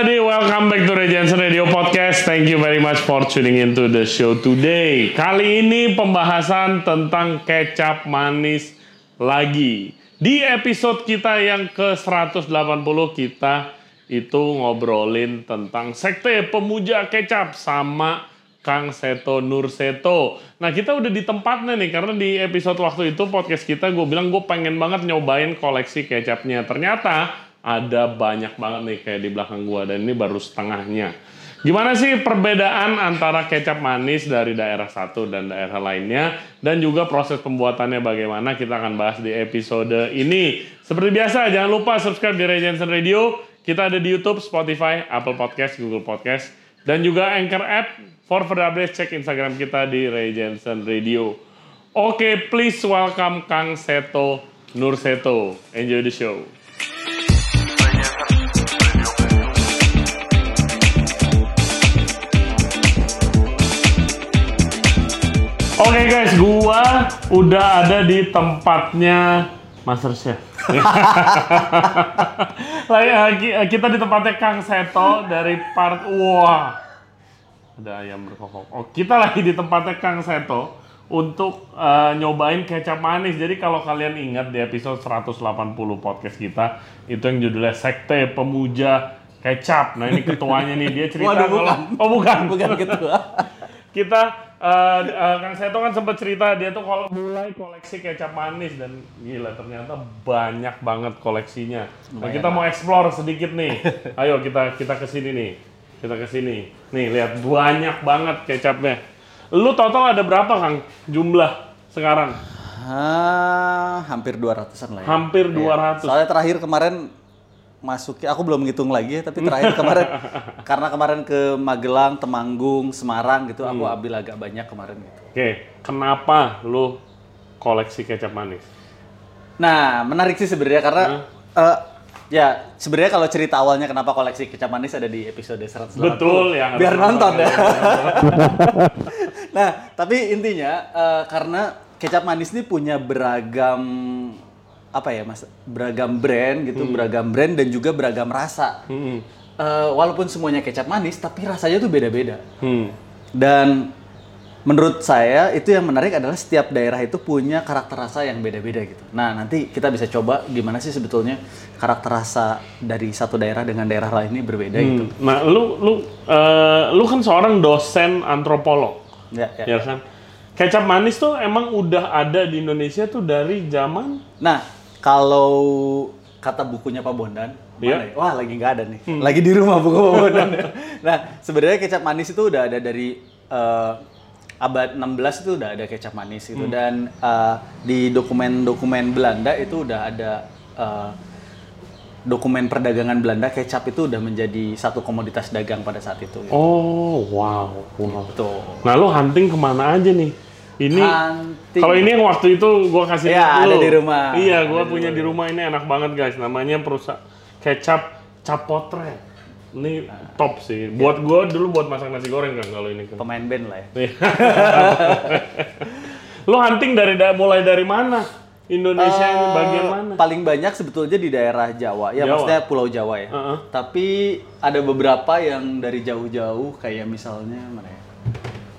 everybody, welcome back to Regency Radio Podcast. Thank you very much for tuning into the show today. Kali ini pembahasan tentang kecap manis lagi. Di episode kita yang ke-180 kita itu ngobrolin tentang sekte pemuja kecap sama Kang Seto Nur Seto. Nah kita udah di tempatnya nih karena di episode waktu itu podcast kita gue bilang gue pengen banget nyobain koleksi kecapnya. Ternyata ada banyak banget nih kayak di belakang gue dan ini baru setengahnya. Gimana sih perbedaan antara kecap manis dari daerah satu dan daerah lainnya dan juga proses pembuatannya bagaimana kita akan bahas di episode ini. Seperti biasa jangan lupa subscribe di Regensen Radio. Kita ada di YouTube, Spotify, Apple Podcast, Google Podcast dan juga Anchor App. For further updates cek Instagram kita di Regensen Radio. Oke, please welcome Kang Seto Nur Seto. Enjoy the show. Oke guys, gua udah ada di tempatnya Master Chef. Lagi kita di tempatnya Kang Seto dari part wah. Ada ayam berkokok. Oh, kita lagi di tempatnya Kang Seto untuk eh, nyobain kecap manis. Jadi kalau kalian ingat di episode 180 podcast kita, itu yang judulnya Sekte Pemuja Kecap. Nah, ini ketuanya nih dia cerita Waduh, kalau bukan. Oh, bukan. bukan ketua. kita eh, eh, Kang Seto kan sempat cerita dia tuh kalau mulai koleksi kecap manis dan gila ternyata banyak banget koleksinya. Nah, kita mau explore sedikit nih. Ayo kita kita ke sini nih. Kita ke sini. Nih lihat banyak banget kecapnya. Lu total ada berapa Kang jumlah sekarang? Ah, hampir 200-an lah ya. Hampir Iya. 200. Soalnya terakhir kemarin masuk aku belum ngitung lagi ya, tapi terakhir kemarin karena kemarin ke Magelang, Temanggung, Semarang gitu, aku Hmm. ambil agak banyak kemarin gitu. Oke, kenapa lu koleksi kecap manis? Nah, menarik sih sebenarnya karena eh, ya sebenarnya kalau cerita awalnya kenapa koleksi kecap manis ada di episode 180. Betul yang Biar nonton ya. ya. nah, tapi intinya eh, karena kecap manis ini punya beragam apa ya mas beragam brand gitu beragam brand dan juga beragam rasa Hmm. Eh, walaupun semuanya kecap manis tapi rasanya tuh beda-beda Hmm. dan menurut saya itu yang menarik adalah setiap daerah itu punya karakter rasa yang beda-beda gitu nah nanti kita bisa coba gimana sih sebetulnya karakter rasa dari satu daerah dengan daerah lain ini berbeda gitu Hmm. Nah, lu lu eh, lu kan seorang dosen antropolog, ya, ya. ya kan? Kecap manis tuh emang udah ada di Indonesia tuh dari zaman Nah, kalau kata bukunya Pak Bondan, Iya. mana ya? Wah, lagi nggak ada nih. Lagi di rumah buku Pak Bondan. nah, sebenarnya kecap manis itu udah ada dari eh, abad 16 itu udah ada kecap manis gitu dan eh, di dokumen-dokumen Belanda itu udah ada eh, dokumen perdagangan Belanda kecap itu udah menjadi satu komoditas dagang pada saat itu. gitu. Oh, wow. wow. Tuh. Nah, lu hunting ke mana aja nih? Ini Hunting. kalau ini yang waktu itu gua kasih Iya, lihat ada di rumah. Iya, di punya di rumah ini enak banget guys. Namanya perusahaan kecap capotre. Ini top sih. Buat gua dulu buat masak nasi goreng kan kalau ini kan. Pemain band lah ya. Iya. Lo hunting dari da- mulai dari mana? Indonesia ini Eh, bagian mana? Paling banyak sebetulnya di daerah Jawa, ya Jawa. maksudnya Pulau Jawa ya. Heeh. Tapi ada beberapa yang dari jauh-jauh, kayak misalnya mana ya?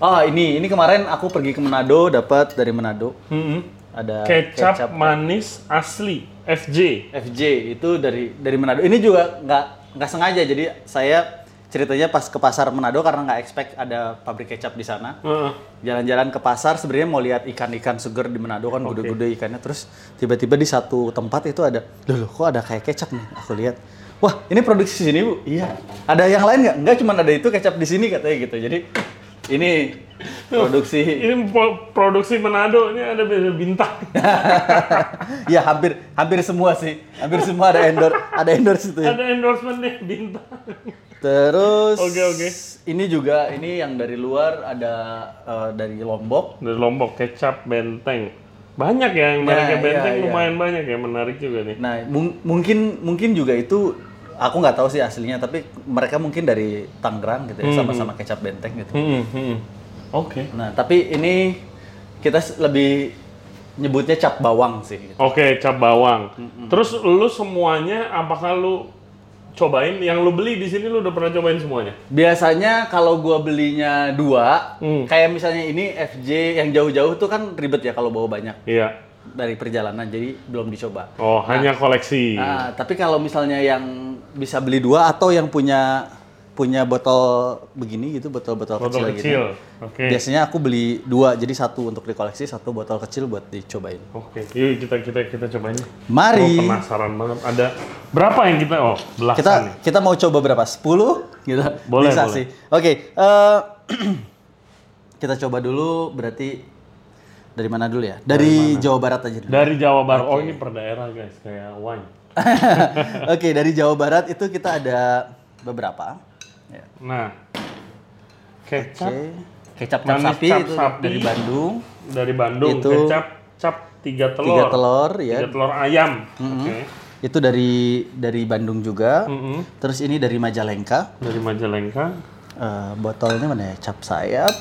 Oh ini, ini kemarin aku pergi ke Manado, dapat dari Manado. Mm-mm. Ada Kecap, manis asli FJ. FJ itu dari dari Manado. Ini juga nggak nggak sengaja, jadi saya ceritanya pas ke pasar Manado karena nggak expect ada pabrik kecap di sana. Heeh. jalan-jalan ke pasar sebenarnya mau lihat ikan-ikan seger di Manado kan gede-gede ikannya terus tiba-tiba di satu tempat itu ada loh, loh kok ada kayak kecap nih aku lihat wah ini produksi sini bu iya ada yang lain nggak nggak cuma ada itu kecap di sini katanya gitu jadi ini produksi Ini produksi Manado ini ada bintang. ya hampir hampir semua sih hampir semua ada endorse ada endorse itu ya. ada endorsementnya bintang. terus Oke, oke. ini juga ini yang dari luar ada eh, dari Lombok Dari Lombok kecap benteng. Banyak ya yang Ya, mereknya iya, benteng iya. lumayan banyak ya menarik juga nih. Nah, mung- mungkin mungkin juga itu aku nggak tahu sih aslinya, tapi mereka mungkin dari Tangerang gitu ya, sama-sama kecap benteng gitu. Hmm, hmm. Oke. Nah, tapi ini kita lebih nyebutnya cap bawang sih. gitu. Oke, cap bawang. Terus lu semuanya apakah lu cobain. Yang lu beli di sini lu udah pernah cobain semuanya? Biasanya kalau gua belinya dua, Hmm. kayak misalnya ini FJ yang jauh-jauh tuh kan ribet ya kalau bawa banyak Iya. Dari perjalanan, jadi belum dicoba. Oh, hanya koleksi. Ah, tapi kalau misalnya yang bisa beli dua atau yang punya punya botol begini gitu, botol-botol Botol kecil, kecil. gitu. Oke. Biasanya aku beli dua, jadi satu untuk dikoleksi, satu botol kecil buat dicobain. Oke, yuk kita kita kita cobain. Mari. Oh, penasaran banget. Ada berapa yang kita? Oh, belasan kita nih. kita mau coba berapa? 10 gitu. Boleh, Bisa boleh. sih. Oke, eh, kita coba dulu berarti dari mana dulu ya? Dari, Jawa Barat aja dulu. Dari Jawa Barat. Oh, ini per daerah guys, kayak wine. Oke, dari Jawa Barat itu kita ada beberapa. Ya. Nah, kecap Oke. Kecap cap sapi cap itu sapi. dari Bandung. dari Bandung, Itu kecap cap tiga telur. Tiga telur ya. Tiga telur ayam. Oke. Itu dari dari Bandung juga. Mm-mm. Terus ini dari Majalengka. Dari Majalengka. Eh, botolnya mana ya? Cap sayap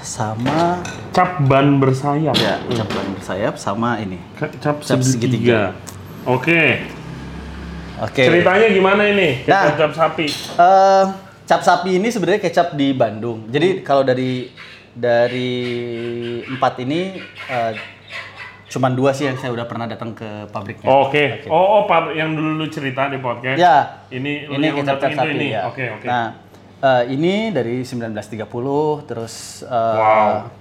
sama Cap ban bersayap. ya cap ban bersayap sama ini. Cap, Cap segitiga. Oke. Oke. Ceritanya gimana ini? Kecap Nah. cap sapi. Eh, cap sapi ini sebenarnya kecap di Bandung. Jadi kalau dari dari empat ini eh, cuman dua sih yang saya udah pernah datang ke pabriknya. Oke. Oh, oh, pabrik yang dulu lu cerita di podcast. Ya. Ini ini yang kecap cap sapi ini. ya. Oke, oke. Nah, eh, ini dari 1930 terus eh, Wow.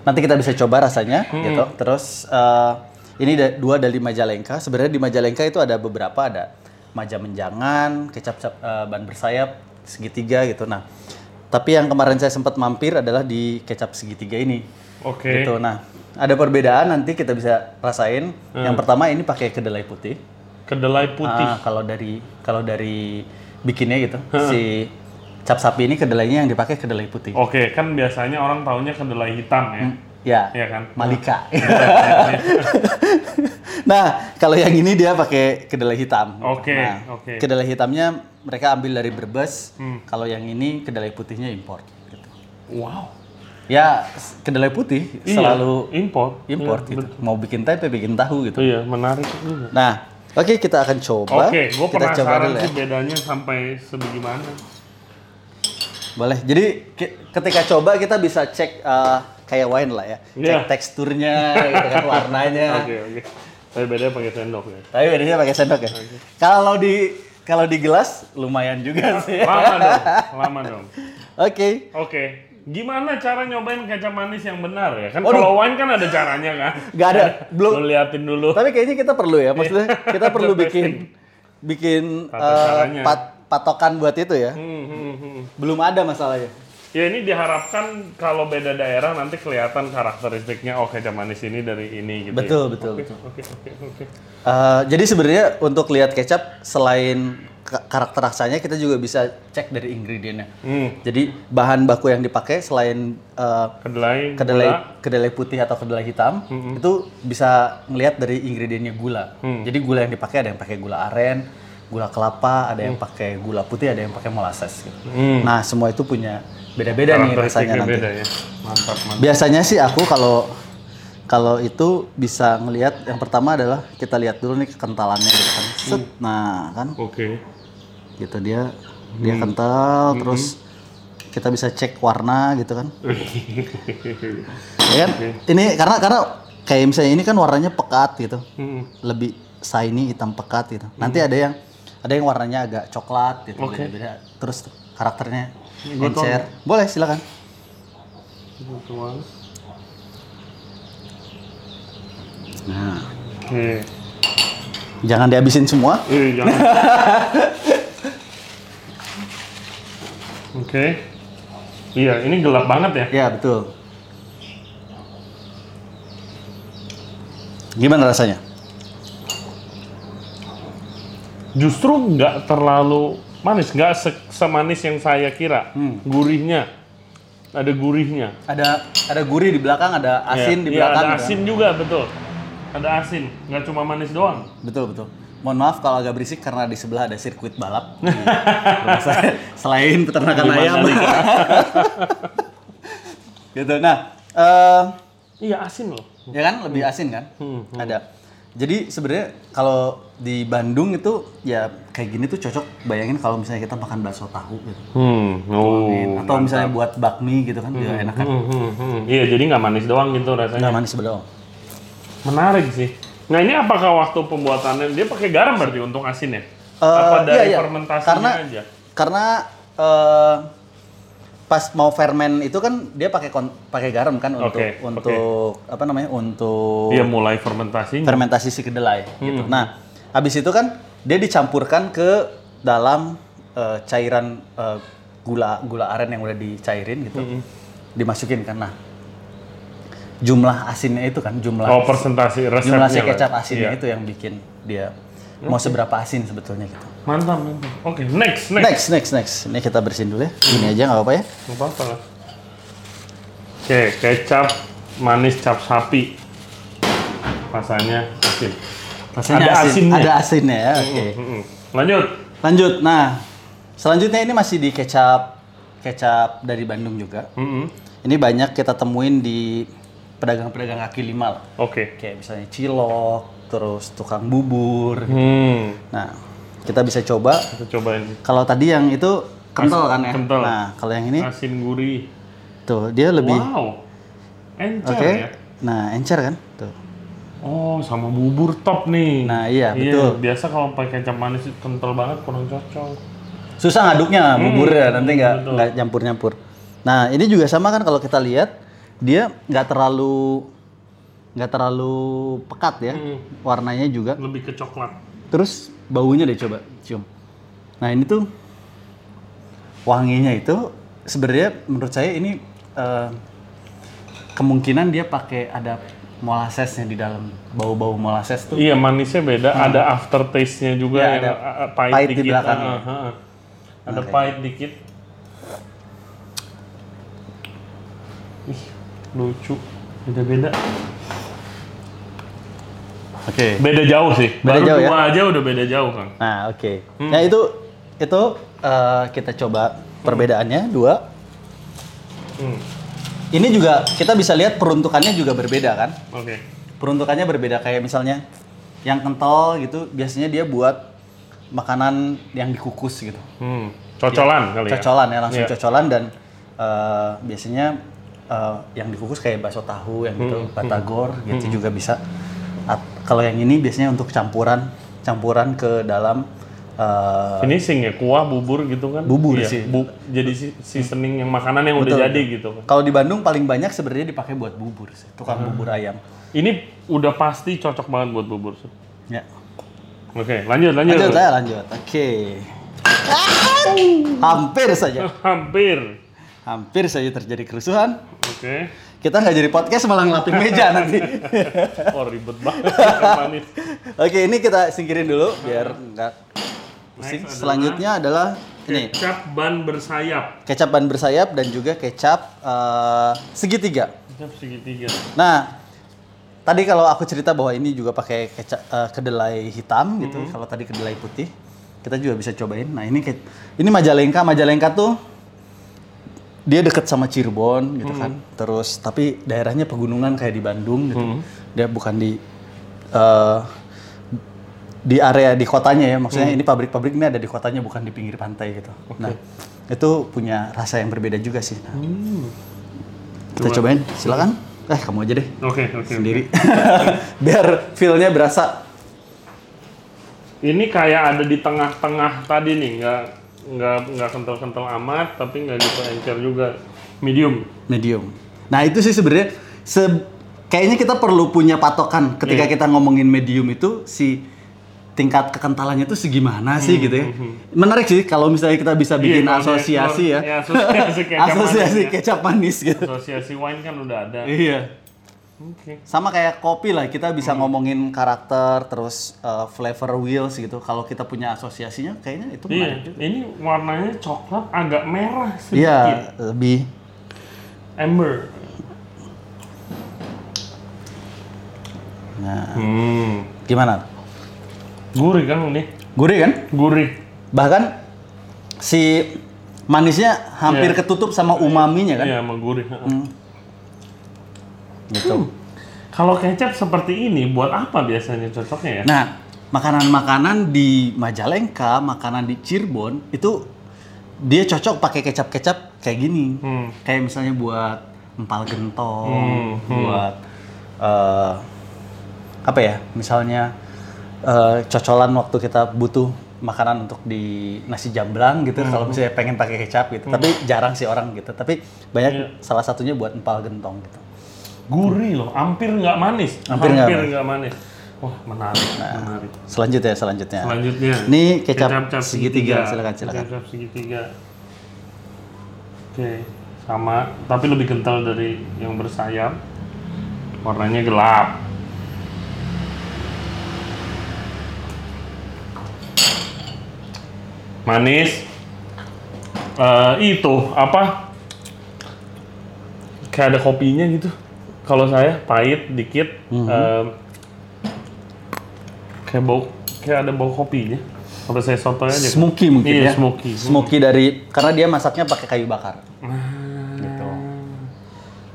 nanti kita bisa coba rasanya Hmm. gitu. Terus eh, ini da- dua dari Majalengka. Sebenarnya di Majalengka itu ada beberapa ada maja menjangan, kecap cap eh, ban bersayap segitiga gitu. Nah, tapi yang kemarin saya sempat mampir adalah di kecap segitiga ini. Oke. Gitu. Nah, ada perbedaan nanti kita bisa rasain. Hmm. Yang pertama ini pakai kedelai putih. Kedelai putih. Ah, kalau dari kalau dari bikinnya gitu, si cap sapi ini kedelainya yang dipakai kedelai putih. Oke, kan biasanya orang taunya kedelai hitam ya. Ya, Iya kan? Malika. nah, kalau yang ini dia pakai kedelai hitam. Oke, Nah, oke. Hmm. Kedelai hitamnya mereka ambil dari Brebes. Kalau yang ini kedelai putihnya import. Gitu. Wow. Ya, kedelai putih Iya, selalu import. import Iya, gitu. Mau bikin tempe, bikin tahu gitu. Iya, menarik juga. Nah, oke kita akan coba. Oke, gue kita coba penasaran dulu ya. sih bedanya sampai sebagaimana. Boleh. Jadi ketika coba kita bisa cek eh, kayak wine lah ya. Cek Iya. teksturnya, gitu kan, warnanya. Oke, oke. Tapi bedanya pakai sendok ya. Tapi bedanya pakai sendok ya. Kalau di kalau di gelas lumayan juga sih. Lama dong, lama dong. Oke. Oke, gimana cara nyobain kecap manis yang benar ya? Kan kalau wine kan ada caranya kan? Nggak ada, belum. Lu liatin dulu. Tapi kayaknya kita perlu ya. Maksudnya kita perlu bikin bikin Tata caranya. pat- patokan buat itu ya. Hmm, hmm, hmm. Belum ada masalahnya. Ya ini diharapkan kalau beda daerah nanti kelihatan karakteristiknya oh kecap manis ini dari ini gitu. Betul, ya? betul, Oke, betul. Oke, oke, oke. Eh, jadi sebenarnya untuk lihat kecap selain ka- karakter rasanya kita juga bisa cek dari ingredientnya. Hmm, Jadi bahan baku yang dipakai selain eh, kedelai, kedelai gula. kedelai putih atau kedelai hitam itu bisa ngelihat dari ingredientnya gula. Jadi gula yang dipakai ada yang pakai gula aren, gula kelapa, ada yang pakai gula putih, ada yang pakai molasses. Gitu. Hmm. Nah semua itu punya beda-beda nih rasanya nanti. beda ya. Mantap, mantap. Biasanya sih aku kalau kalau itu bisa ngelihat yang pertama adalah kita lihat dulu nih kekentalannya gitu kan. Set. Nah, kan Oke. gitu dia dia kental terus kita bisa cek warna gitu kan. ya kan? Ini karena karena kayak misalnya ini kan warnanya pekat gitu. Hmm. Lebih shiny hitam pekat gitu. Nanti ada yang ada yang warnanya agak coklat gitu Oke. beda-beda. Terus karakternya encer. Boleh silakan. Nah, Oke. jangan dihabisin semua. Eh, jangan. Oke. Iya, ini gelap banget ya. Ya, betul. Gimana rasanya? Justru nggak terlalu manis, nggak se- semanis yang saya kira. Gurihnya, ada gurihnya. Ada ada gurih di belakang, ada asin Iya, di iya, belakang. ada gitu kan. asin juga, betul. Ada asin, nggak cuma manis doang. Betul betul. Mohon maaf kalau agak berisik karena di sebelah ada sirkuit balap. Selain peternakan ayam. Gitu. Nah, eh Iya, asin loh. ya kan lebih asin kan? Hmm, Ada. Jadi sebenarnya kalau di Bandung itu ya kayak gini tuh cocok bayangin kalau misalnya kita makan bakso tahu gitu. Hmm, oh. Atau misalnya buat bakmi gitu kan juga enak kan. Hmm, hmm, hmm. Iya, jadi nggak manis doang gitu rasanya. Nggak manis bedong. Menarik sih. Nah ini apakah waktu pembuatannya dia pakai garam berarti untuk asinnya? Eh, Apa dari iya, iya. fermentasinya karena, aja? Karena eh, pas mau fermen itu kan dia pakai pakai garam kan untuk Oke, untuk apa namanya untuk Dia mulai fermentasinya. fermentasi si kedelai Hmm. gitu. Nah, habis itu kan dia dicampurkan ke dalam eh, cairan eh, gula gula aren yang udah dicairin gitu. Hmm. Dimasukin kan. Nah, jumlah asinnya itu kan jumlah oh persentase resepnya. jumlah si kecap asinnya Iya. itu yang bikin dia mau seberapa asin sebetulnya gitu. Mantap, mantap. Oke, next, next. Next, next, next. Ini kita bersihin dulu ya. Ini aja nggak apa-apa ya. Nggak apa-apa lah. Oke, kecap manis cap sapi. Rasanya asin. Rasanya Ada asin. asinnya. Ada asinnya ya. Oke. Mm-mm. Lanjut. Lanjut. Nah, selanjutnya ini masih di kecap kecap dari Bandung juga. Mm-mm. Ini banyak kita temuin di pedagang-pedagang kaki lima lah. Oke. Kayak misalnya cilok, terus tukang bubur. Hmm. Nah, kita bisa coba. Kita cobain. Kalau tadi yang itu kental kan ya. kental. Nah, kalau yang ini Asin gurih. tuh dia lebih Wow. Encer Oke. ya. Nah, encer kan? Tuh. Oh, sama bubur top nih. Nah, iya, betul. Biasa kalau pakai kecap manis itu kental banget kurang cocok. Susah ngaduknya buburnya nanti nggak nggak nyampur-nyampur. Nah, ini juga sama kan kalau kita lihat dia nggak terlalu nggak terlalu pekat ya. Warnanya juga Lebih ke coklat. Terus baunya deh coba cium. Nah ini tuh wanginya itu sebenarnya menurut saya ini eh, kemungkinan dia pakai ada molasesnya di dalam bau-bau molases tuh. Iya, manisnya beda. Ada aftertaste-nya juga yang ada uh, pahit, pahit di. Ah, ah, ah. Ada pahit dikit. Ih, lucu. Beda-beda. Oke. Beda jauh sih. Beda Baru jauh ya? dua aja udah beda jauh, Kang. Nah oke. Nah itu itu eh, kita coba perbedaannya dua. Hmm. Ini juga kita bisa lihat peruntukannya juga berbeda kan. Oke. peruntukannya berbeda kayak misalnya yang kental gitu biasanya dia buat makanan yang dikukus gitu Hmm. Cocolan kali ya. cocolan ya langsung Iya. cocolan dan eh, biasanya eh, yang dikukus kayak bakso tahu yang gitu Hmm, batagor gitu juga bisa At- kalau yang ini biasanya untuk campuran campuran ke dalam eh, Finishing ya, kuah, bubur gitu kan? Bubur Iya, sih. bu- jadi seasoning yang makanan yang udah Betul. jadi gitu. kalau di Bandung paling banyak sebenarnya dipakai buat bubur sih tukang Hmm. bubur ayam Ini udah pasti cocok banget buat bubur. Su. ya Oke, lanjut, lanjut. lanjut saya lanjut oke hampir saja Hampir. hampir saja terjadi kerusuhan Oke. Kita nggak jadi podcast malah ngelapin meja nanti. Oh ribet banget. Oke, ini kita singkirin dulu biar nggak pusing. Next Selanjutnya adalah ini Kecap ban bersayap. kecap ban bersayap dan juga kecap eh, segitiga. Kecap segitiga. Nah, tadi kalau aku cerita bahwa ini juga pakai kecap eh, kedelai hitam gitu. Kalau tadi kedelai putih, kita juga bisa cobain. Nah, ini ini Majalengka. Majalengka tuh dia deket sama Cirebon gitu kan. Terus tapi daerahnya pegunungan kayak di Bandung gitu. Dia bukan di eh, di area di kotanya ya. Maksudnya ini pabrik-pabrik ini ada di kotanya bukan di pinggir pantai gitu. Nah, itu punya rasa yang berbeda juga sih. Nah, kita cobain, silakan. Eh, kamu aja deh Oke, oke. oke. sendiri. Biar feel-nya berasa. Ini kayak ada di tengah-tengah tadi nih, nggak nggak nggak kental-kental amat, tapi nggak gitu encer juga. Medium. medium. Nah, itu sih sebenarnya se kayaknya kita perlu punya patokan ketika Iya. kita ngomongin medium itu si tingkat kekentalannya itu segimana sih gitu ya. Menarik sih kalau misalnya kita bisa bikin Hmm, Iya, kalau asosiasi ya. ya, asosiasi kecap asosiasi manis ya. kecap manis gitu. Asosiasi wine kan udah ada. Iya. Oke. Sama kayak kopi lah, kita bisa Hmm. ngomongin karakter terus uh, flavor wheels gitu. Kalau kita punya asosiasinya kayaknya itu Iya, menarik juga. ini warnanya coklat agak merah sedikit. Iya, lebih Amber. Nah, Hmm. gimana? Gurih kan ini? Gurih kan? Gurih. Bahkan si manisnya hampir Iya. ketutup sama umaminya kan? Iya, sama gurih. Gitu. Kalau kecap seperti ini buat apa biasanya cocoknya ya? Nah, makanan-makanan di Majalengka, makanan di Cirebon itu dia cocok pakai kecap-kecap kayak gini. Hmm. Kayak misalnya buat empal gentong, Hmm, hmm. buat eh, apa ya? Misalnya eh, cocolan waktu kita butuh makanan untuk di nasi jamblang gitu Hmm. kalau misalnya pengen pakai kecap gitu. Tapi jarang sih orang gitu. Tapi banyak Iya. salah satunya buat empal gentong gitu. Gurih loh, hampir nggak manis. Hampir nggak manis. Wah menarik, menarik. Selanjutnya, selanjutnya. Selanjutnya. Ini kecap, Kecap segitiga. Silakan, silakan. Kecap segitiga. Oke, sama, tapi lebih kental dari yang bersayap. Warnanya gelap. Manis. Eh, itu apa? Kayak ada kopinya gitu. Kalau saya pahit dikit. Mhm. em, kayak bau kayak ada bau kopinya. Kalau saya soto aja. Smoky mungkin Iya, ya. smoky. Smoky dari karena dia masaknya pakai kayu bakar. Gitu.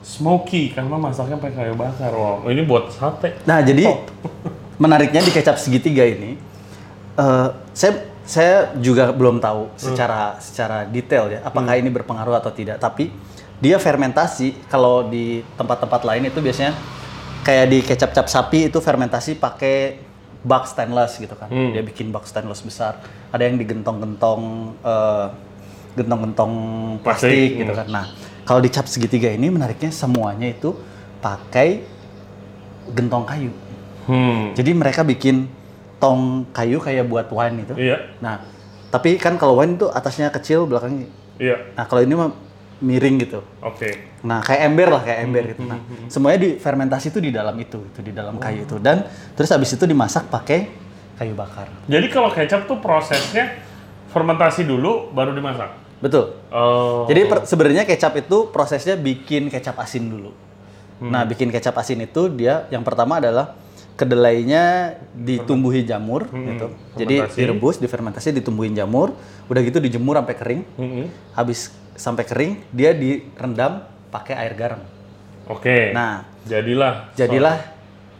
Smoky karena masaknya pakai kayu bakar. Wow, ini buat sate. Nah, jadi menariknya di kecap segitiga ini eh, saya saya juga belum tahu secara secara detail ya apakah ini berpengaruh atau tidak, tapi dia fermentasi kalau di tempat-tempat lain itu biasanya kayak di kecap cap sapi itu fermentasi pakai bak stainless gitu kan. Dia bikin bak stainless besar. Ada yang digentong-gentong eh, gentong-gentong Plastik, plastik hmm. gitu kan. Nah, kalau di cap segitiga ini menariknya semuanya itu pakai gentong kayu. Hmm. Jadi mereka bikin tong kayu kayak buat wine itu. Iya, Nah, tapi kan kalau wine itu atasnya kecil, belakangnya. iya. Nah, kalau ini mah miring gitu. Oke. Nah, kayak ember lah, kayak ember gitu. Nah, semuanya difermentasi itu di dalam itu, itu di dalam kayu itu. Dan terus habis itu dimasak pakai kayu bakar. Jadi kalau kecap tuh prosesnya fermentasi dulu baru dimasak. Betul. Oh. Jadi sebenarnya kecap itu prosesnya bikin kecap asin dulu. Nah, bikin kecap asin itu dia yang pertama adalah kedelainya ditumbuhi jamur gitu. Jadi Fermentasi. direbus, difermentasi, ditumbuhin jamur, udah gitu dijemur sampai kering. Mm-mm. Habis sampai kering, dia direndam pakai air garam. Oke. Nah, jadilah jadilah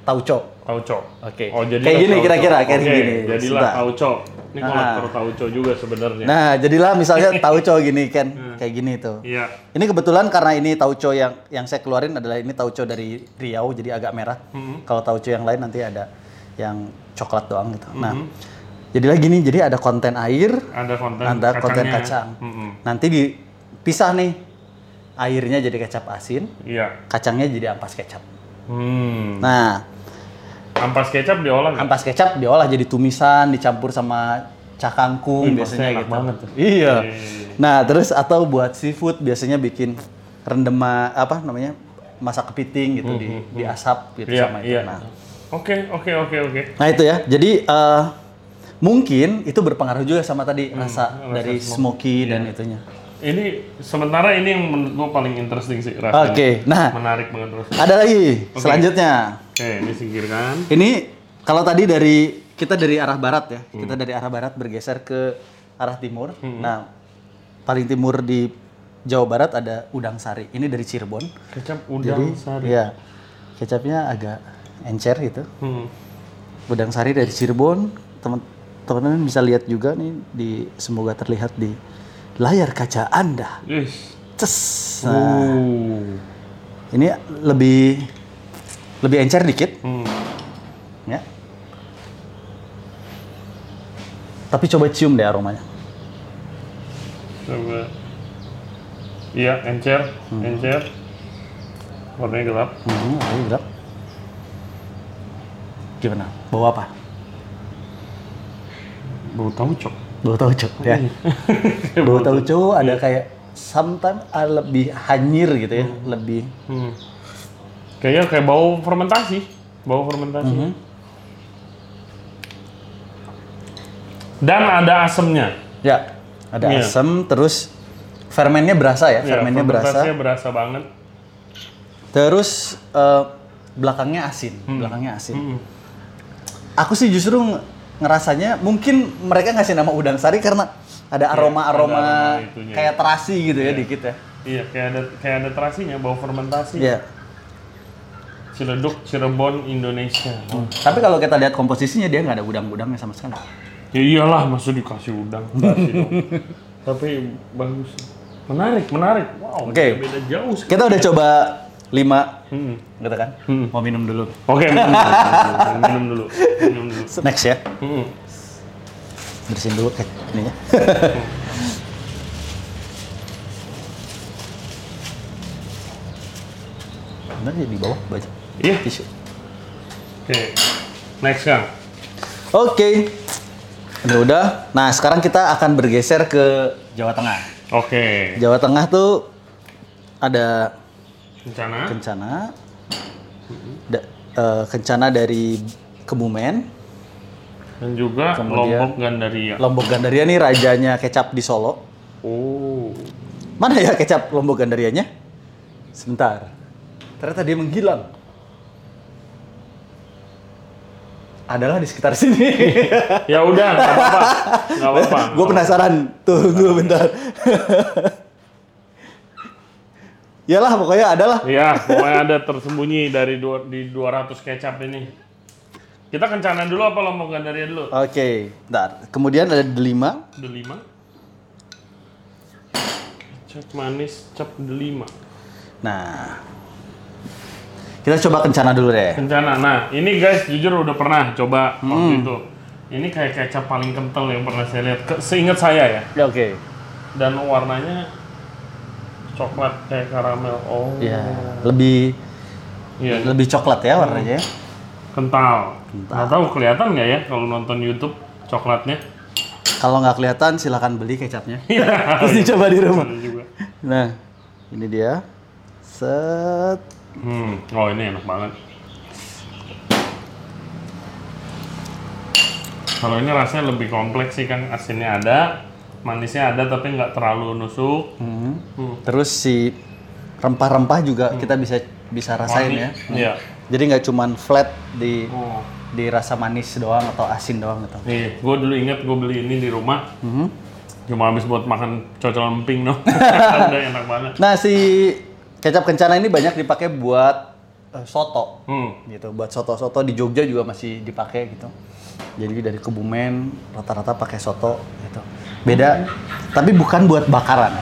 tauco. tauco. Oke. Oh, jadi Kayak gini kira-kira, kayak gini. Jadilah tauco. Ini kolektor tauco juga sebenarnya. Nah, jadilah misalnya tauco gini kan, kayak gini tuh. Iya. Ini kebetulan karena ini tauco yang yang saya keluarin adalah ini tauco dari Riau jadi agak merah. Kalau tauco yang lain nanti ada yang coklat doang gitu. Nah, jadilah gini, jadi ada konten air, Ada konten ada konten kacang. Mm-mm. Nanti dipisah nih. Airnya jadi kecap asin, Iya. kacangnya jadi ampas kecap. Hmm. Nah, Ampas kecap diolah nggak? ampas kecap diolah jadi tumisan, dicampur sama cakangkung Wih, pasti biasanya enak gitu. banget tuh. Iya. Iya. Nah, terus atau buat seafood biasanya bikin rendema apa namanya? masak kepiting gitu di diasap gitu Iya, sama itu. iya. Nah, Oke, oke, oke, oke. nah itu ya. Jadi eh, mungkin itu berpengaruh juga sama tadi rasa rasa dari smoky dan itunya. Ini sementara ini yang menurut gua paling interesting sih rasanya. Oke, nah Menarik banget terus. ada lagi selanjutnya. Oke, ini singkirkan. Ini kalau tadi dari kita dari arah barat ya, kita dari arah barat bergeser ke arah timur. Nah, paling timur di Jawa Barat ada udang sari. Ini dari Cirebon. Kecap udang Jadi, sari. ya kecapnya agak encer gitu. Hmm. Udang sari dari Cirebon. Teman teman-teman bisa lihat juga nih di semoga terlihat di layar kaca Anda. Yes. Ces. Nah, Uh. ini lebih lebih encer dikit Hmm. ya. Tapi coba cium deh aromanya. Coba. Iya, encer, encer. Warnanya gelap. Hmm, ayo gelap. Gimana? Bawa apa? Bau tauco. Bau tauco ya. Bau tauco ada kayak sometimes ah, lebih hanyir gitu ya, lebih Hmm. Kayaknya kayak bau fermentasi. Bau fermentasi. Mhm. Dan ada asemnya. ya ada Iya. asam terus fermennya berasa ya, Ya, fermennya berasa. fermentasinya berasa banget. Terus eh, belakangnya asin, belakangnya asin. Hmm. Aku sih justru nge- ngerasanya mungkin mereka ngasih nama udang sari karena ada aroma-aroma ada aroma kayak terasi gitu ya dikit ya. Iya, kayak ada kayak ada terasinya, bau fermentasi. Iya. Ciledug, Cirebon, Indonesia. Tapi kalau kita lihat komposisinya dia nggak ada udang-udangnya sama sekali. Ya iyalah, maksud dikasih udang. Kasih. Tapi bagus. Menarik, menarik. Wow, Oke. beda jauh sekali. Kita udah coba lima, Hmm. gitu kan? Hmm. Mau minum dulu. Oke, minum dulu. minum dulu. Minum dulu. Next ya. Hmm. Bersihin dulu kayak ininya. Bener ya di bawah baca Iya. tisu. Oke. Next, Kang. Oke. Udah udah. Nah, sekarang kita akan bergeser ke Jawa Tengah. Oke. Jawa Tengah tuh ada Rencana. kencana da- eh, kencana dari Kebumen, Dan juga Kemudian- Lombok Gandaria. Lombok Gandaria nih rajanya kecap di Solo. Oh. Mana ya kecap Lombok Gandarianya? Sebentar. Ternyata dia menghilang. Adalah di sekitar sini. Ya udah, nggak apa-apa. Nggak apa-apa. Gue penasaran. Tunggu bentar. Yalah pokoknya adalah. Iya, pokoknya ada tersembunyi dari dua, di 200 kecap ini. Kita kencana dulu apa Lombok Gandaria dulu? Oke, bentar. Kemudian ada delima. Delima. Kecap manis, cap delima. Nah, kita coba kencana dulu deh. Kencana. Nah, ini guys jujur udah pernah coba waktu itu. Ini kayak kecap paling kental yang pernah saya lihat. Ke- Seingat saya ya. Ya oke. Dan warnanya coklat kayak karamel. Oh. Ya, lebih Iya, lebih coklat ya warnanya. kental. Nggak tahu kelihatan nggak ya kalau nonton YouTube coklatnya? Kalau nggak kelihatan silahkan beli kecapnya. Iya. Terus dicoba di rumah. Juga. Nah, ini dia. Set. Hmm, oh ini enak banget. Kalau ini rasanya lebih kompleks sih kan, asinnya ada, manisnya ada tapi nggak terlalu nusuk. Hmm. Hmm. Terus si rempah-rempah juga kita bisa bisa rasain ya. Iya. Jadi nggak cuman flat di Oh. di rasa manis doang atau asin doang gitu. Nih, gue dulu inget gue beli ini di rumah, Mhm. cuma habis buat makan cocol emping no. Udah enak banget. Nah, si kecap kencana ini banyak dipakai buat eh, soto. Hmm. gitu buat soto-soto di Jogja juga masih dipakai gitu jadi dari Kebumen rata-rata pakai soto gitu beda tapi bukan buat bakaran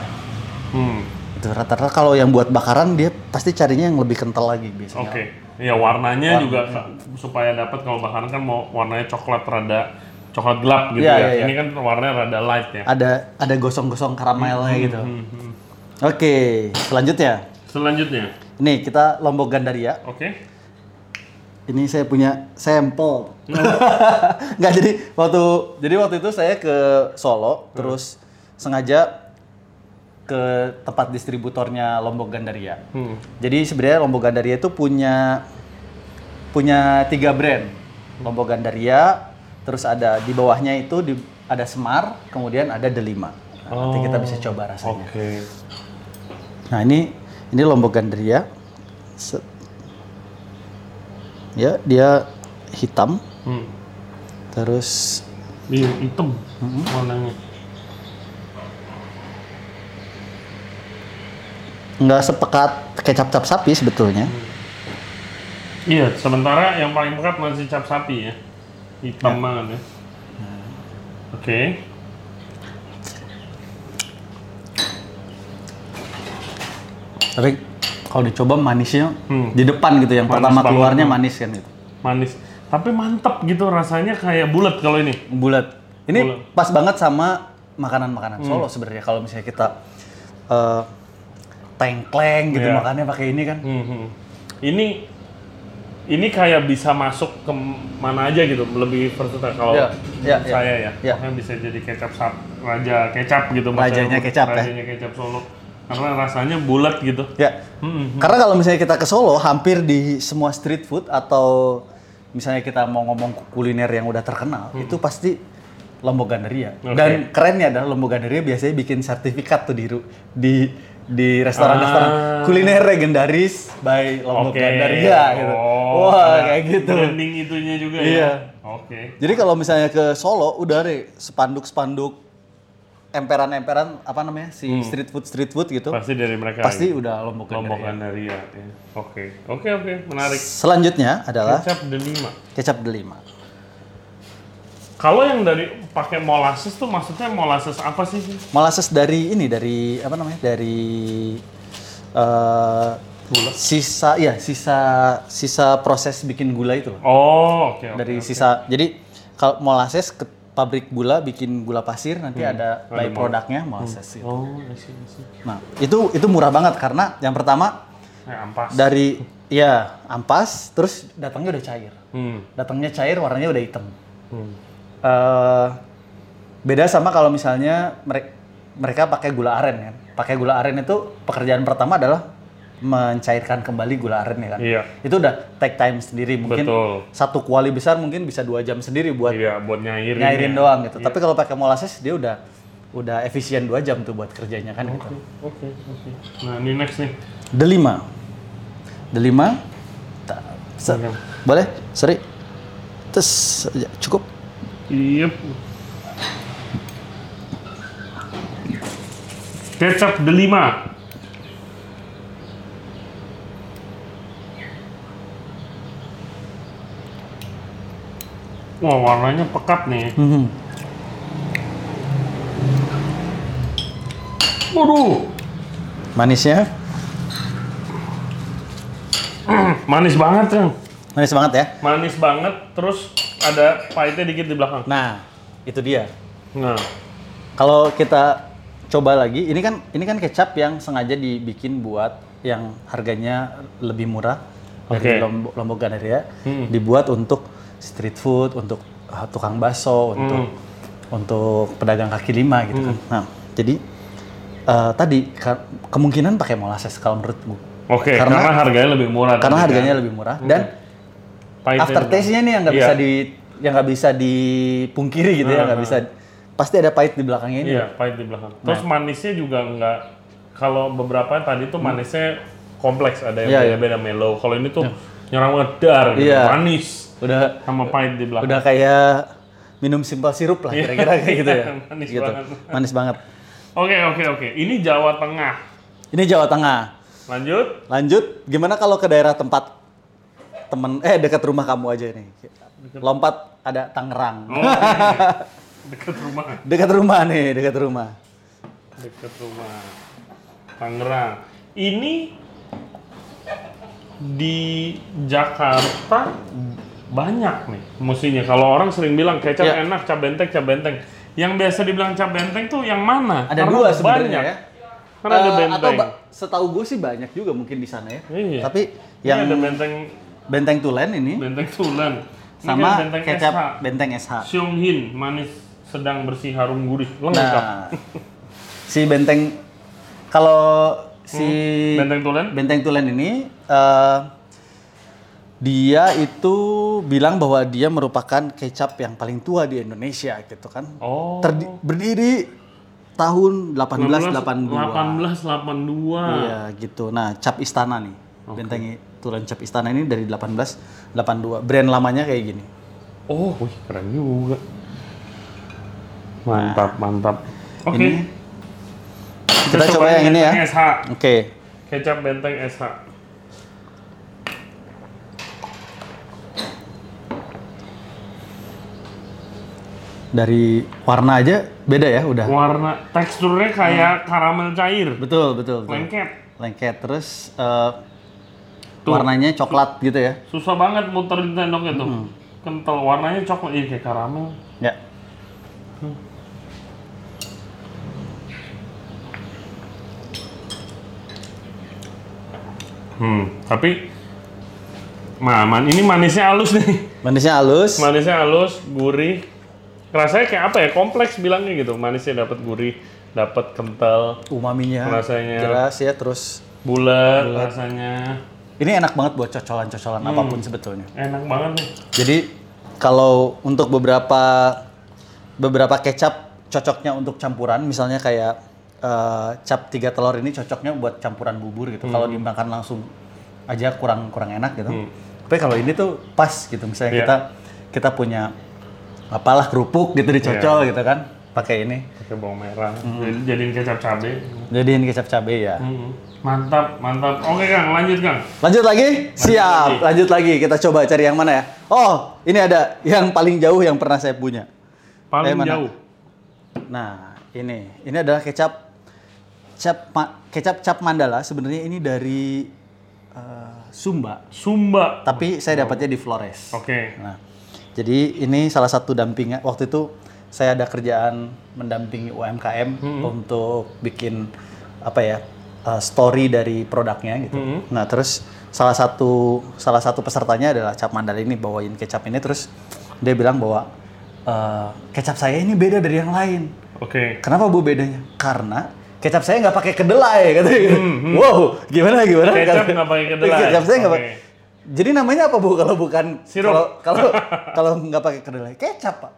Hmm. itu rata-rata kalau yang buat bakaran dia pasti carinya yang lebih kental lagi Oke. biasanya Ya warnanya juga supaya dapat kalau bakaran kan mau warnanya coklat rada coklat gelap gitu Iya, ya. iya, iya. Ini kan warnanya rada light ya. ada ada gosong-gosong karamelnya gitu oke selanjutnya Selanjutnya, ini kita lombok gandaria oke. ini saya punya sampel. Nggak jadi waktu jadi waktu itu saya ke Solo terus sengaja ke tempat distributornya Lombok Gandaria. Hmm. jadi sebenarnya Lombok Gandaria itu punya punya tiga brand. Lombok Gandaria terus ada di bawahnya itu di, ada Semar kemudian ada Delima. Nah, nanti kita bisa coba rasanya. Oke. nah ini ini Lombok Gandaria Set. ya dia hitam Hmm. terus Iya, hitam Hmm. warnanya. nggak sepekat kecap cap sapi sebetulnya. Iya, sementara yang paling pekat masih cap sapi ya. Hitam banget ya. Oke. Tapi kalau dicoba manisnya Hmm. di depan gitu yang Manis pertama banget, keluarnya hmm. manis kan gitu. Manis. Tapi mantep gitu rasanya kayak bulat kalau ini. Bulat. Ini Bulat. pas banget sama makanan-makanan Hmm. Solo sebenarnya kalau misalnya kita eh tengkleng gitu Iya. makannya pakai ini kan. Mhm. Ini ini kayak bisa masuk ke mana aja gitu, lebih versatile kalau Iya, iya, iya. saya ya. Iya. Makanya bisa jadi kecap sap, raja kecap gitu. Rajanya maksudnya, kecap ya. Rajanya kecap Solo. Karena rasanya bulat gitu. Ya. Mhm. Karena kalau misalnya kita ke Solo, hampir di semua street food atau misalnya kita mau ngomong kuliner yang udah terkenal, itu pasti Lombok Gandaria. Hmm. Oke. Dan kerennya adalah Lombok Gandaria biasanya bikin sertifikat tuh di di di restoran-restoran Ah. kuliner legendaris by Lombok Oke. Gandaria gitu. Oh, Wah, kayak gitu. Branding itunya juga Iya. ya. Oke. Jadi kalau misalnya ke Solo udah deh spanduk-spanduk emperan-emperan apa namanya si street food street food gitu Pasti dari mereka. pasti gitu. udah lombok Gandaria. Lombok Gandaria. ya. Oke, oke, oke, menarik. Selanjutnya adalah Kecap delima. kecap delima. Kalau yang dari pakai molasses tuh maksudnya molasses apa sih? Molasses dari ini dari apa namanya? Dari eh sisa ya sisa sisa proses bikin gula itu. Oh, oke. oke. Dari sisa. Jadi kalau molasses ke pabrik gula bikin gula pasir nanti ada by produknya molasses gitu. Oh. Nah, itu itu murah banget karena yang pertama Eh, ampas. dari ya ampas terus datangnya udah cair. Hmm. Datangnya cair warnanya udah hitam. hmm. eh beda sama kalau misalnya mereka mereka pakai gula aren kan. Pakai gula aren itu pekerjaan pertama adalah mencairkan kembali gula aren ya kan. Iya. Itu udah take time sendiri mungkin Betul. satu kuali besar mungkin bisa dua jam sendiri buat Iya, buat nyairin. nyairin ya. doang gitu. Tapi kalau pakai molasses dia udah udah efisien dua jam tuh buat kerjanya kan gitu. Oke, oke. Nah, ini next nih. Delima. Delima. Ta- se- Oke. Boleh? Sorry. Terus ya, cukup. Iya. Kecap delima. Wah, warnanya pekat nih. Mhm. Waduh, Manisnya manis banget ya. manis banget ya. Manis banget, terus ada pahitnya dikit di belakang. Nah, itu dia. Nah, Kalau kita coba lagi, ini kan ini kan kecap yang sengaja dibikin buat yang harganya lebih murah Oke. dari Lombok, Lombok Gandaria, Hmm. dibuat untuk street food, untuk uh, tukang bakso, untuk Hmm. untuk pedagang kaki lima gitu kan. Nah, jadi uh, tadi kemungkinan pakai molasses kalau menurut gue. oke, Karena- karena, harganya lebih murah. Karena tadi kan. harganya lebih murah dan Pahitnya after juga. taste-nya nih yang nggak Iya. bisa di yang nggak bisa dipungkiri gitu ya, Ah, nggak ah. bisa pasti ada pahit di belakangnya ini. Iya, pahit di belakang. Terus manisnya juga nggak, kalau beberapa tadi tuh manisnya kompleks, ada yang Hmm. Iya, iya. beda-beda mellow. Kalau ini tuh nyerang ngedar, gitu, Iya. manis, Udah sama pahit di belakang. udah kayak minum simple sirup lah kira-kira kayak gitu ya. Iya. Manis gitu. banget. Manis banget. Oke, oke, oke. Ini Jawa Tengah. Ini Jawa Tengah. Lanjut. Lanjut, gimana kalau ke daerah tempat temen eh dekat rumah kamu aja nih. Lompat ada Tangerang. Oh, ini. dekat rumah. Dekat rumah nih, dekat rumah. Dekat rumah. Tangerang. Ini di Jakarta banyak nih mestinya. Kalau orang sering bilang kecap Iya. enak, cap benteng, cap benteng. Yang biasa dibilang cap benteng tuh yang mana? Ada Karena dua sebenarnya ya. Karena ada Eh, benteng. Atau ba- setahu gue sih banyak juga mungkin di sana ya. Iya. Tapi Ini yang ada benteng Benteng Tulen ini benteng Tulen. Ini sama benteng kecap SH. Benteng SH. Xionghin, manis sedang bersih harum gurih. Lengkap. Nah, si Benteng kalau si Benteng Tulen? Benteng Tulen ini eh, dia itu bilang bahwa dia merupakan kecap yang paling tua di Indonesia gitu kan. Oh. Terdi- berdiri tahun 1882. 1882. Iya gitu. Nah, cap istana nih. Benteng Tulen cap istana ini dari 1882. Brand lamanya kayak gini. Oh, wih, keren juga. Mantap, mantap. Oke. Ini Kita coba yang ini ya. SH. Oke. Kecap benteng SH. Dari warna aja beda ya udah. Warna teksturnya kayak karamel cair. Betul, betul, betul. Lengket. Lengket terus eh, Tuh. warnanya coklat gitu ya. Susah banget muterin sendoknya tuh. Hmm. Kental warnanya coklat, iya kayak karamel. Ya. Hmm, tapi Ma, man, ini manisnya halus nih. Manisnya halus. Manisnya halus, gurih. Rasanya kayak apa ya? Kompleks bilangnya gitu. Manisnya dapat gurih, dapat kental, umaminya Rasanya- jelas ya terus bulat rasanya. ini enak banget buat cocolan-cocolan Hmm. apa pun sebetulnya. Enak banget nih. Jadi kalau untuk beberapa beberapa kecap cocoknya untuk campuran, misalnya kayak eh, cap tiga telur ini cocoknya buat campuran bubur gitu. Kalau dimakan langsung aja kurang kurang enak gitu. Tapi kalau ini tuh pas gitu. Misalnya Iya. kita kita punya apalah kerupuk gitu dicocol gitu kan. pakai ini. Pakai bawang merah. Jadi Jadiin kecap cabe. Jadiin kecap cabe ya. Hmm. Mantap, mantap. Oke Kang, lanjut Kang. Lanjut lagi? Siap, lagi. lanjut lagi. Kita coba cari yang mana ya? Oh, ini ada yang paling jauh yang pernah saya punya. Paling Eh, mana? jauh. Nah, ini. Ini adalah kecap cap ma- kecap cap mandala. Sebenarnya ini dari eh, Sumba, Sumba. tapi saya dapatnya di Flores. Oke. Nah, jadi ini salah satu dampingan. Waktu itu saya ada kerjaan mendampingi UMKM untuk bikin apa ya uh, story dari produknya gitu. Nah terus salah satu salah satu pesertanya adalah Cap Mandala ini bawain kecap ini terus dia bilang bahwa uh, kecap saya ini beda dari yang lain. Oke. Kenapa bu bedanya? Karena kecap saya nggak pakai kedelai katanya gitu. Wow, gimana gimana? Kecap nggak pakai kedelai. Kecap saya nggak Oke. pakai. Jadi namanya apa bu kalau bukan Sirup. Kalau kalau kalau nggak pakai kedelai, kecap pak.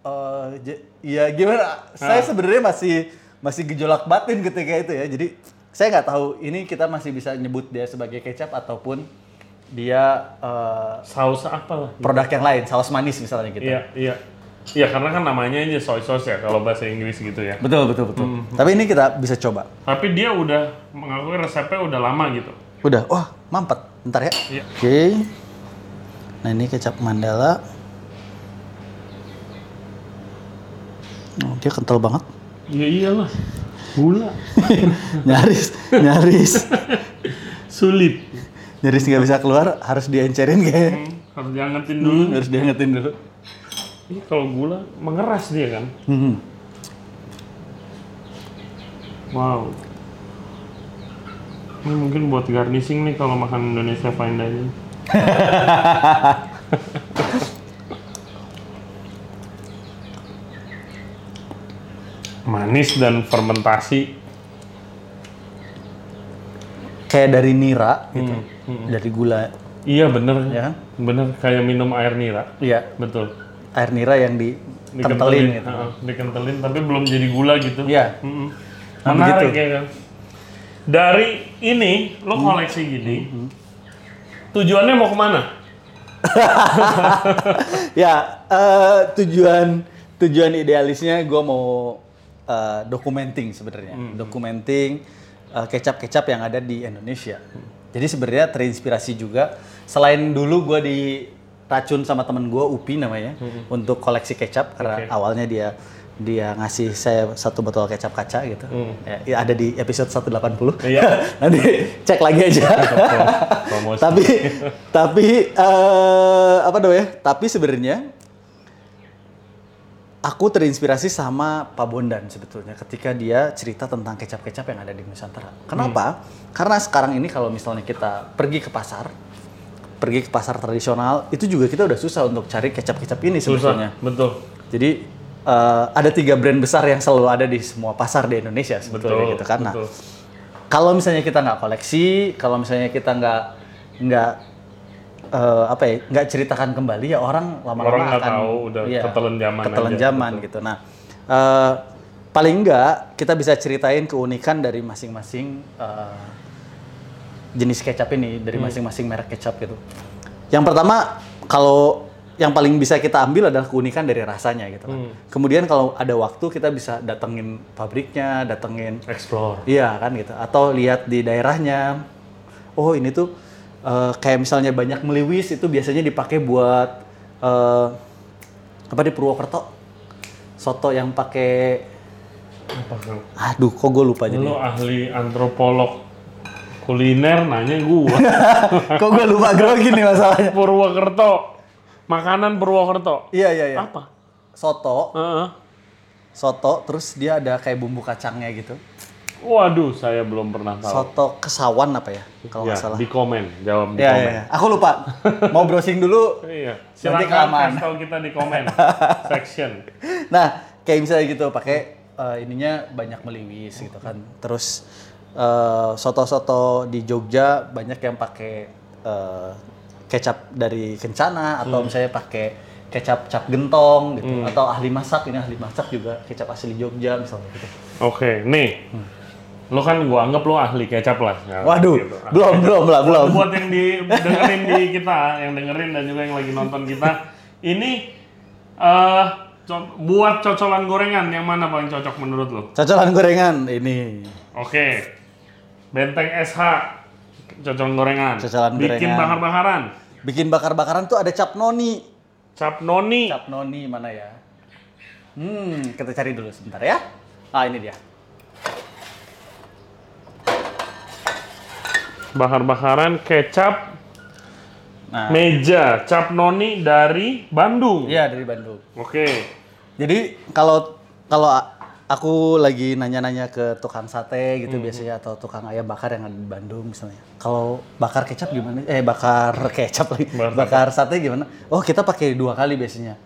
Eh, j- ya gimana? Saya Ah. sebenarnya masih masih gejolak batin ketika itu ya. Jadi saya nggak tahu ini kita masih bisa nyebut dia sebagai kecap ataupun dia eh, Saus apa lah? produk yang lain, saus manis misalnya gitu. Iya, iya. Iya, karena kan namanya aja soy sauce ya kalau bahasa Inggris gitu ya. Betul betul betul. Hmm. Tapi ini kita bisa coba. Tapi dia udah mengakui resepnya udah lama gitu. Udah, wah mampet. Bentar ya. Iya. Oke. Nah ini kecap mandala. Oh, dia kental banget. Iya iyalah. Gula. nyaris, nyaris, Sulit. nyaris nggak bisa keluar. Harus diencerin kayaknya. Hmm, harus diangetin dulu. Hmm, harus diangetin dulu. Ih, kalau gula mengeras dia kan. Hmm. Wow. Ini mungkin buat garnishing nih kalau makan Indonesia fine dining. Manis dan fermentasi. Kayak dari nira gitu, Hmm, dari gula. Iya bener. Ya? Bener kayak minum air nira. Iya, Betul. Air nira yang dikentelin gitu. Heeh, dikentelin tapi belum jadi gula gitu. Iya. Mm-mm. Nah, Menarik begitu. ya kan. Dari ini lo Hmm. koleksi gini. Tujuannya mau ke mana? ya eh, tujuan tujuan idealisnya gue mau eh, documenting sebenarnya documenting eh, kecap-kecap yang ada di Indonesia jadi sebenarnya terinspirasi juga selain dulu gue diracun sama temen gue Upi namanya untuk koleksi kecap karena awalnya dia dia ngasih saya satu botol kecap kaca gitu ya, ya, ada di episode 180 Iya. nanti cek lagi aja Promosi. tapi tapi eh, apa namanya? Tapi sebenarnya aku terinspirasi sama Pak Bondan sebetulnya ketika dia cerita tentang kecap-kecap yang ada di Nusantara. Kenapa? Karena sekarang ini kalau misalnya kita pergi ke pasar, pergi ke pasar tradisional, itu juga kita udah susah untuk cari kecap-kecap ini sebetulnya. Betul. Jadi eh, ada tiga brand besar yang selalu ada di semua pasar di Indonesia sebetulnya Betul. gitu kan. Nah, betul. kalau misalnya kita nggak koleksi, kalau misalnya kita nggak nggak eh, apa ya nggak ceritakan kembali ya orang lama-lama akan tahu, udah ketelan zaman ketelan aja, zaman gitu. Nah eh, paling nggak kita bisa ceritain keunikan dari masing-masing jenis kecap ini dari Hmm. masing-masing merek kecap gitu. Yang pertama kalau yang paling bisa kita ambil adalah keunikan dari rasanya gitu kan. Hmm. Kemudian kalau ada waktu kita bisa datengin pabriknya, datengin Explore. Iya kan gitu. Atau lihat di daerahnya. Oh ini tuh eh, kayak misalnya banyak meliwis itu biasanya dipakai buat eh, apa di Purwokerto. Soto yang pakai Apa aduh kok gue lupa jadi. Lo ahli antropolog kuliner nanya gua. kok gue lupa grogi nih masalahnya. Purwokerto. Makanan Purwokerto. Iya iya iya. Apa? Soto, Heeh. soto terus dia ada kayak bumbu kacangnya gitu. Waduh, saya belum pernah tahu. Soto kesawan apa ya kalau ya, nggak salah. di komen, jawab di Iya komen. iya. iya. Aku lupa. Mau browsing dulu Iya, silakan kelamaan. tahu kita di komen section. Nah, kayak misalnya gitu pakai eh, ininya banyak meliwis gitu kan. Terus eh, soto-soto di Jogja banyak yang pakai eh, kecap dari Kencana atau misalnya pakai kecap cap gentong gitu atau ahli masak ini ahli masak juga kecap asli Jogja misalnya gitu. Oke, nih. Lo kan gua anggap lo ahli kecap lah. Ya, Waduh, gitu. belum belum lah belum. Buat yang di dengerin di kita, yang dengerin dan juga yang lagi nonton kita, ini eh co- buat cocolan gorengan yang mana paling cocok menurut lo? Cocolan gorengan ini. Oke. Benteng SH cocolan gorengan. Cocolan Bikin gorengan. bakar-bakaran. Bikin bakar-bakaran tuh ada cap noni. Cap noni. Cap noni mana ya? Hmm, kita cari dulu sebentar ya. Ah, ini dia. Bakar-bakaran kecap Nah, meja cap noni dari Bandung. iya dari Bandung. Oke. Jadi kalau kalau aku lagi nanya-nanya ke tukang sate gitu biasanya atau tukang ayam bakar yang ada di Bandung misalnya. Kalau bakar kecap gimana? Eh bakar kecap lagi. Bakar Bakar, sate gimana? Oh, kita pakai dua kali biasanya.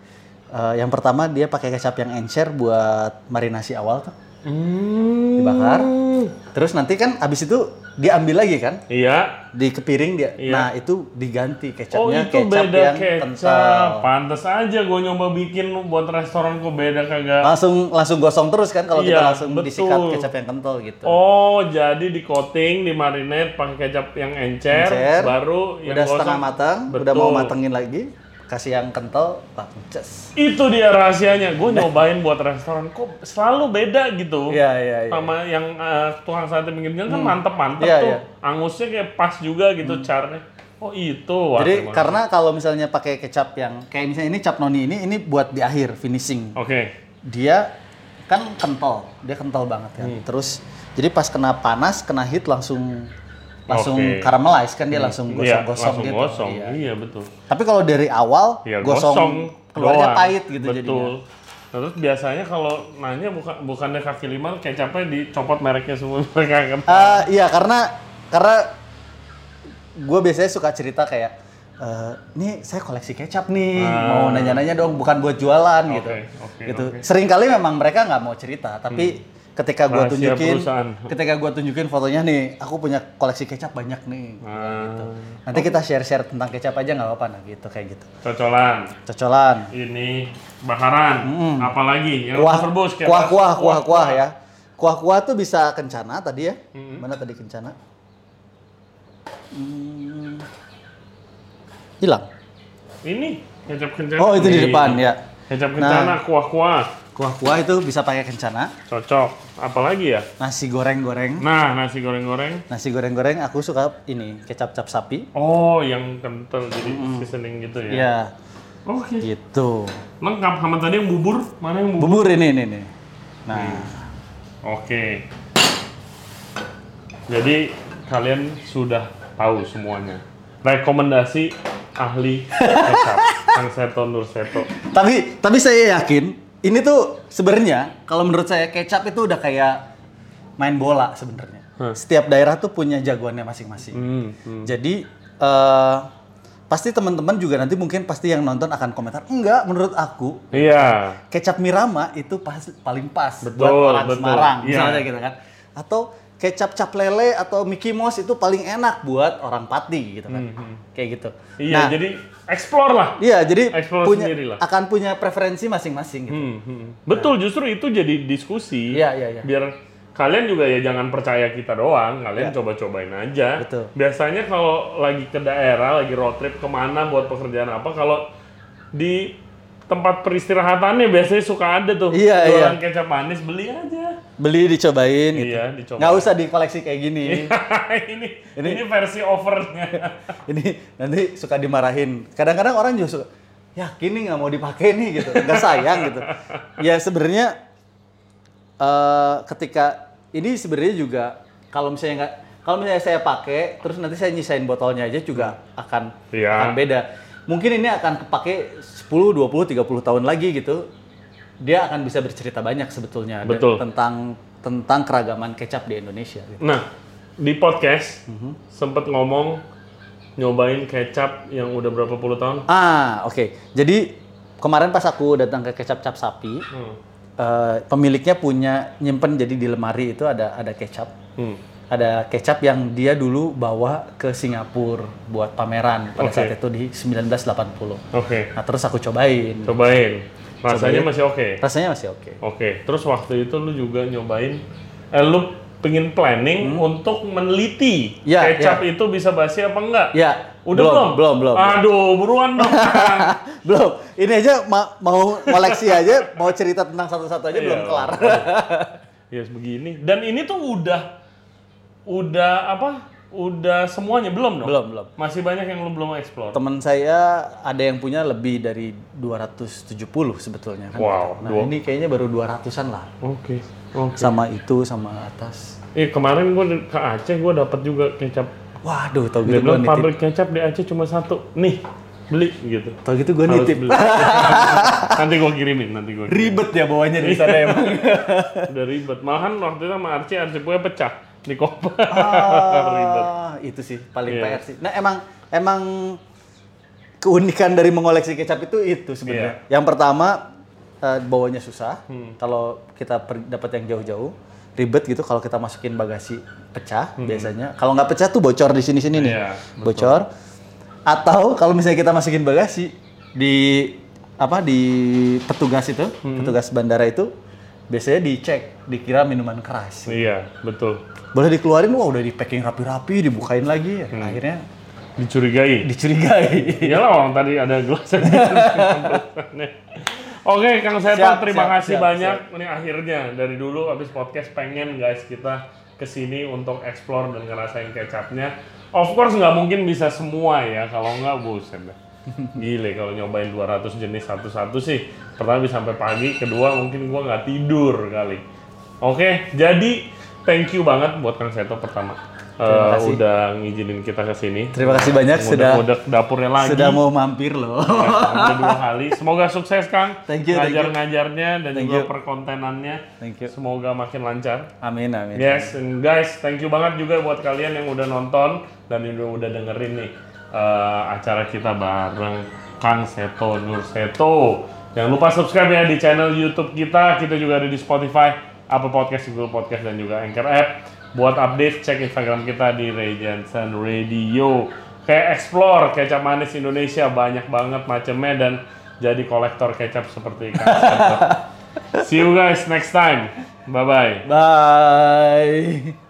Eh, yang pertama dia pakai kecap yang encer buat marinasi awal tuh. Hmm. Dibakar. Terus nanti kan abis itu diambil lagi kan? Iya. Di kepiring dia. Iya. Nah, itu diganti Oh kecapnya itu kecap beda yang kecap. kental. Pantes aja gue nyoba bikin buat restoran kok beda kagak. Langsung langsung gosong terus kan kalau kita Iya, langsung betul. disikat kecap yang kental gitu. Oh, jadi di coating, di marinate pakai kecap yang encer, Encer, baru yang udah setengah gosong. matang, udah Betul. mau matengin lagi, kasih yang kental, ces. Itu dia rahasianya. Gue nyobain buat restoran kok selalu beda gitu. Iya, iya, iya. Sama yang eh, tukang sate pinggir jalan kan mantep-mantep Iya, tuh. iya. Angusnya kayak pas juga gitu caranya. Oh itu. Wah, Jadi karena kalau misalnya pakai kecap yang kayak misalnya ini cap noni ini ini buat di akhir finishing. Oke. Dia kan kental, dia kental banget kan. Hmm. Terus jadi pas kena panas, kena heat langsung langsung Oke. caramelize kan dia langsung Iya, gosong-gosong gitu. gosong. Iya. Iya, betul. Tapi kalau dari awal Ya, gosong, gosong, keluarnya doang. pahit gitu Betul. jadinya. Terus biasanya kalau nanya bukan bukannya kaki lima kecapnya dicopot mereknya semua mereka kan. Eh, iya karena karena gue biasanya suka cerita kayak eh nih saya koleksi kecap nih mau nanya-nanya dong bukan buat jualan gitu Ah. oke, gitu oke. sering kali memang mereka nggak mau cerita tapi ketika gue tunjukin perusahaan. ketika gue tunjukin fotonya nih aku punya koleksi kecap banyak nih. Ah, nanti kita share-share tentang kecap aja nggak apa-apa nah gitu kayak gitu. Cocolan. cocolan. Ini bakaran. Apalagi? Yang kuah kayak kuah pas- kuah kuah kuah ya. kuah. Kuah tuh bisa kencana tadi ya? Mm-hmm. mana tadi kencana? Hmm. hilang. Ini kecap kencana. oh itu di depan ya. Kecap kencana kuah-kuah. kuah kuah itu bisa pakai kencana Cocok. Apalagi ya? nasi goreng goreng Nah, nasi goreng-goreng. nasi goreng goreng aku suka ini kecap cap sapi Oh, yang kental jadi seasoning gitu ya. ya Oke. gitu Lengkap sama tadi yang bubur. Mana yang bubur? bubur ini ini nih nah Oke. Jadi kalian sudah tahu semuanya. Rekomendasi ahli kecap Kang Seto Nur Seto. tapi tapi saya yakin ini tuh sebenarnya kalau menurut saya kecap itu udah kayak main bola sebenarnya setiap daerah tuh punya jagoannya masing-masing Hmm, hmm. Jadi eh pasti teman-teman juga nanti mungkin pasti yang nonton akan komentar, enggak menurut aku Iya. kecap Mirama itu pas paling pas Betul, buat orang betul. Semarang Iya. misalnya gitu kan. Atau kecap cap lele atau Mickey Mouse itu paling enak buat orang Pati gitu kan. Kayak gitu. Iya, nah, jadi explore lah. iya jadi explore punya lah. akan punya preferensi masing-masing gitu. Hmm, hmm. Betul, justru itu jadi diskusi. Iya, iya, iya. Biar kalian juga ya jangan percaya kita doang, kalian coba-cobain aja. Betul. Biasanya kalau lagi ke daerah, lagi road trip ke mana buat pekerjaan apa, kalau di tempat peristirahatannya biasanya suka ada tuh Iya, jualan kecap manis, beli aja. Beli dicobain gitu. Iya, dicoba. Nggak usah dikoleksi kayak gini. ini, ini versi overnya. ini nanti suka dimarahin. Kadang-kadang orang juga suka, yakin nih nggak mau dipakai nih gitu, nggak sayang gitu. Ya sebenarnya eh, ketika ini sebenarnya juga kalau misalnya nggak kalau misalnya saya pakai terus nanti saya nyisain botolnya aja juga akan Iya. akan beda. Mungkin ini akan kepake 10, 20, 30 tahun lagi gitu. Dia akan bisa bercerita banyak sebetulnya Betul. tentang tentang keragaman kecap di Indonesia. gitu. Nah, di podcast Mhm. sempet ngomong nyobain kecap yang udah berapa puluh tahun. Ah, oke. Jadi kemarin pas aku datang ke kecap cap sapi, Hmm. eh, pemiliknya punya nyimpen jadi di lemari itu ada ada kecap. Hmm. Ada kecap yang dia dulu bawa ke Singapura buat pameran pada Oke. saat itu di 1980. Oke, Nah, terus aku cobain. cobain. Rasanya Cobain. masih oke. Rasanya masih oke. Oke, terus waktu itu lu juga nyobain, eh lu pengen planning untuk meneliti Hmm. Ya, kecap itu bisa basi apa enggak? Ya, Udah Belum, belum? belum, belum. Aduh, buruan dong. Belum. Ini aja ma- mau koleksi aja, mau cerita tentang satu-satu aja belum Iya. kelar. ya begini. Dan ini tuh udah udah apa? Udah semuanya belum dong? belum, belum. Masih banyak yang lu belum explore. Teman saya ada yang punya lebih dari 270 sebetulnya kan. Wow, Nah, dua- ini kayaknya baru 200-an lah. Oke. Oke. Sama itu sama atas. Eh kemarin gua ke Aceh gua dapat juga kecap. Waduh, tau gitu gue bilang nitip. pabrik kecap di Aceh cuma satu. Nih, beli gitu. Tau gitu gue Harus nitip. beli. nanti gua kirimin, nanti gua. kirimin. Ribet ya bawanya dari sana emang. Udah ribet. Malahan waktu itu sama Arci, Arci punya pecah di koper. Ah, itu sih paling Iya. PR sih. Nah, emang emang keunikan dari mengoleksi kecap itu itu sebenarnya. Iya. Yang pertama eh, bawanya susah. Hmm. Kalau kita dapat yang jauh-jauh ribet gitu kalau kita masukin bagasi pecah biasanya. Kalau nggak pecah tuh bocor di sini-sini nih. Hmm. Iya, bocor. Atau kalau misalnya kita masukin bagasi di apa di petugas itu, Hmm. petugas bandara itu biasanya dicek, dikira minuman keras. Iya, betul. Boleh dikeluarin, wah udah di packing rapi-rapi, dibukain lagi, ya. Hmm. akhirnya Dicurigai. dicurigai. Iyalah orang tadi ada gelas Oke, Kang Seto, Siap, terima siap, kasih siap, banyak. Ini akhirnya dari dulu habis podcast pengen guys kita ke sini untuk explore dan ngerasain kecapnya. Of course nggak mungkin bisa semua ya, kalau nggak deh. Gile kalau nyobain 200 jenis satu-satu sih. Pertama bisa sampai pagi, kedua mungkin gua nggak tidur kali. Oke, jadi thank you banget buat Kang Seto pertama. Terima kasih. udah ngizinin kita ke sini. Terima kasih banyak sudah Udah dapurnya lagi. sudah mau mampir loh. Udah dua kali. Semoga sukses Kang. Thank you, thank you. Ngajar-ngajarnya dan Thank juga you. perkontenannya. Thank you. Semoga makin lancar. Amin amin. Yes, and guys, thank you banget juga buat kalian yang udah nonton dan yang udah dengerin nih eh, acara kita bareng Kang Seto Nur Seto. Jangan lupa subscribe ya di channel YouTube kita. Kita juga ada di Spotify, Apple Podcast, Google Podcast, dan juga Anchor App. Buat update, cek Instagram kita di Ray Jensen Radio. Kayak explore kecap manis Indonesia banyak banget macamnya dan jadi kolektor kecap seperti Kang Seto. See you guys next time. Bye bye. Bye.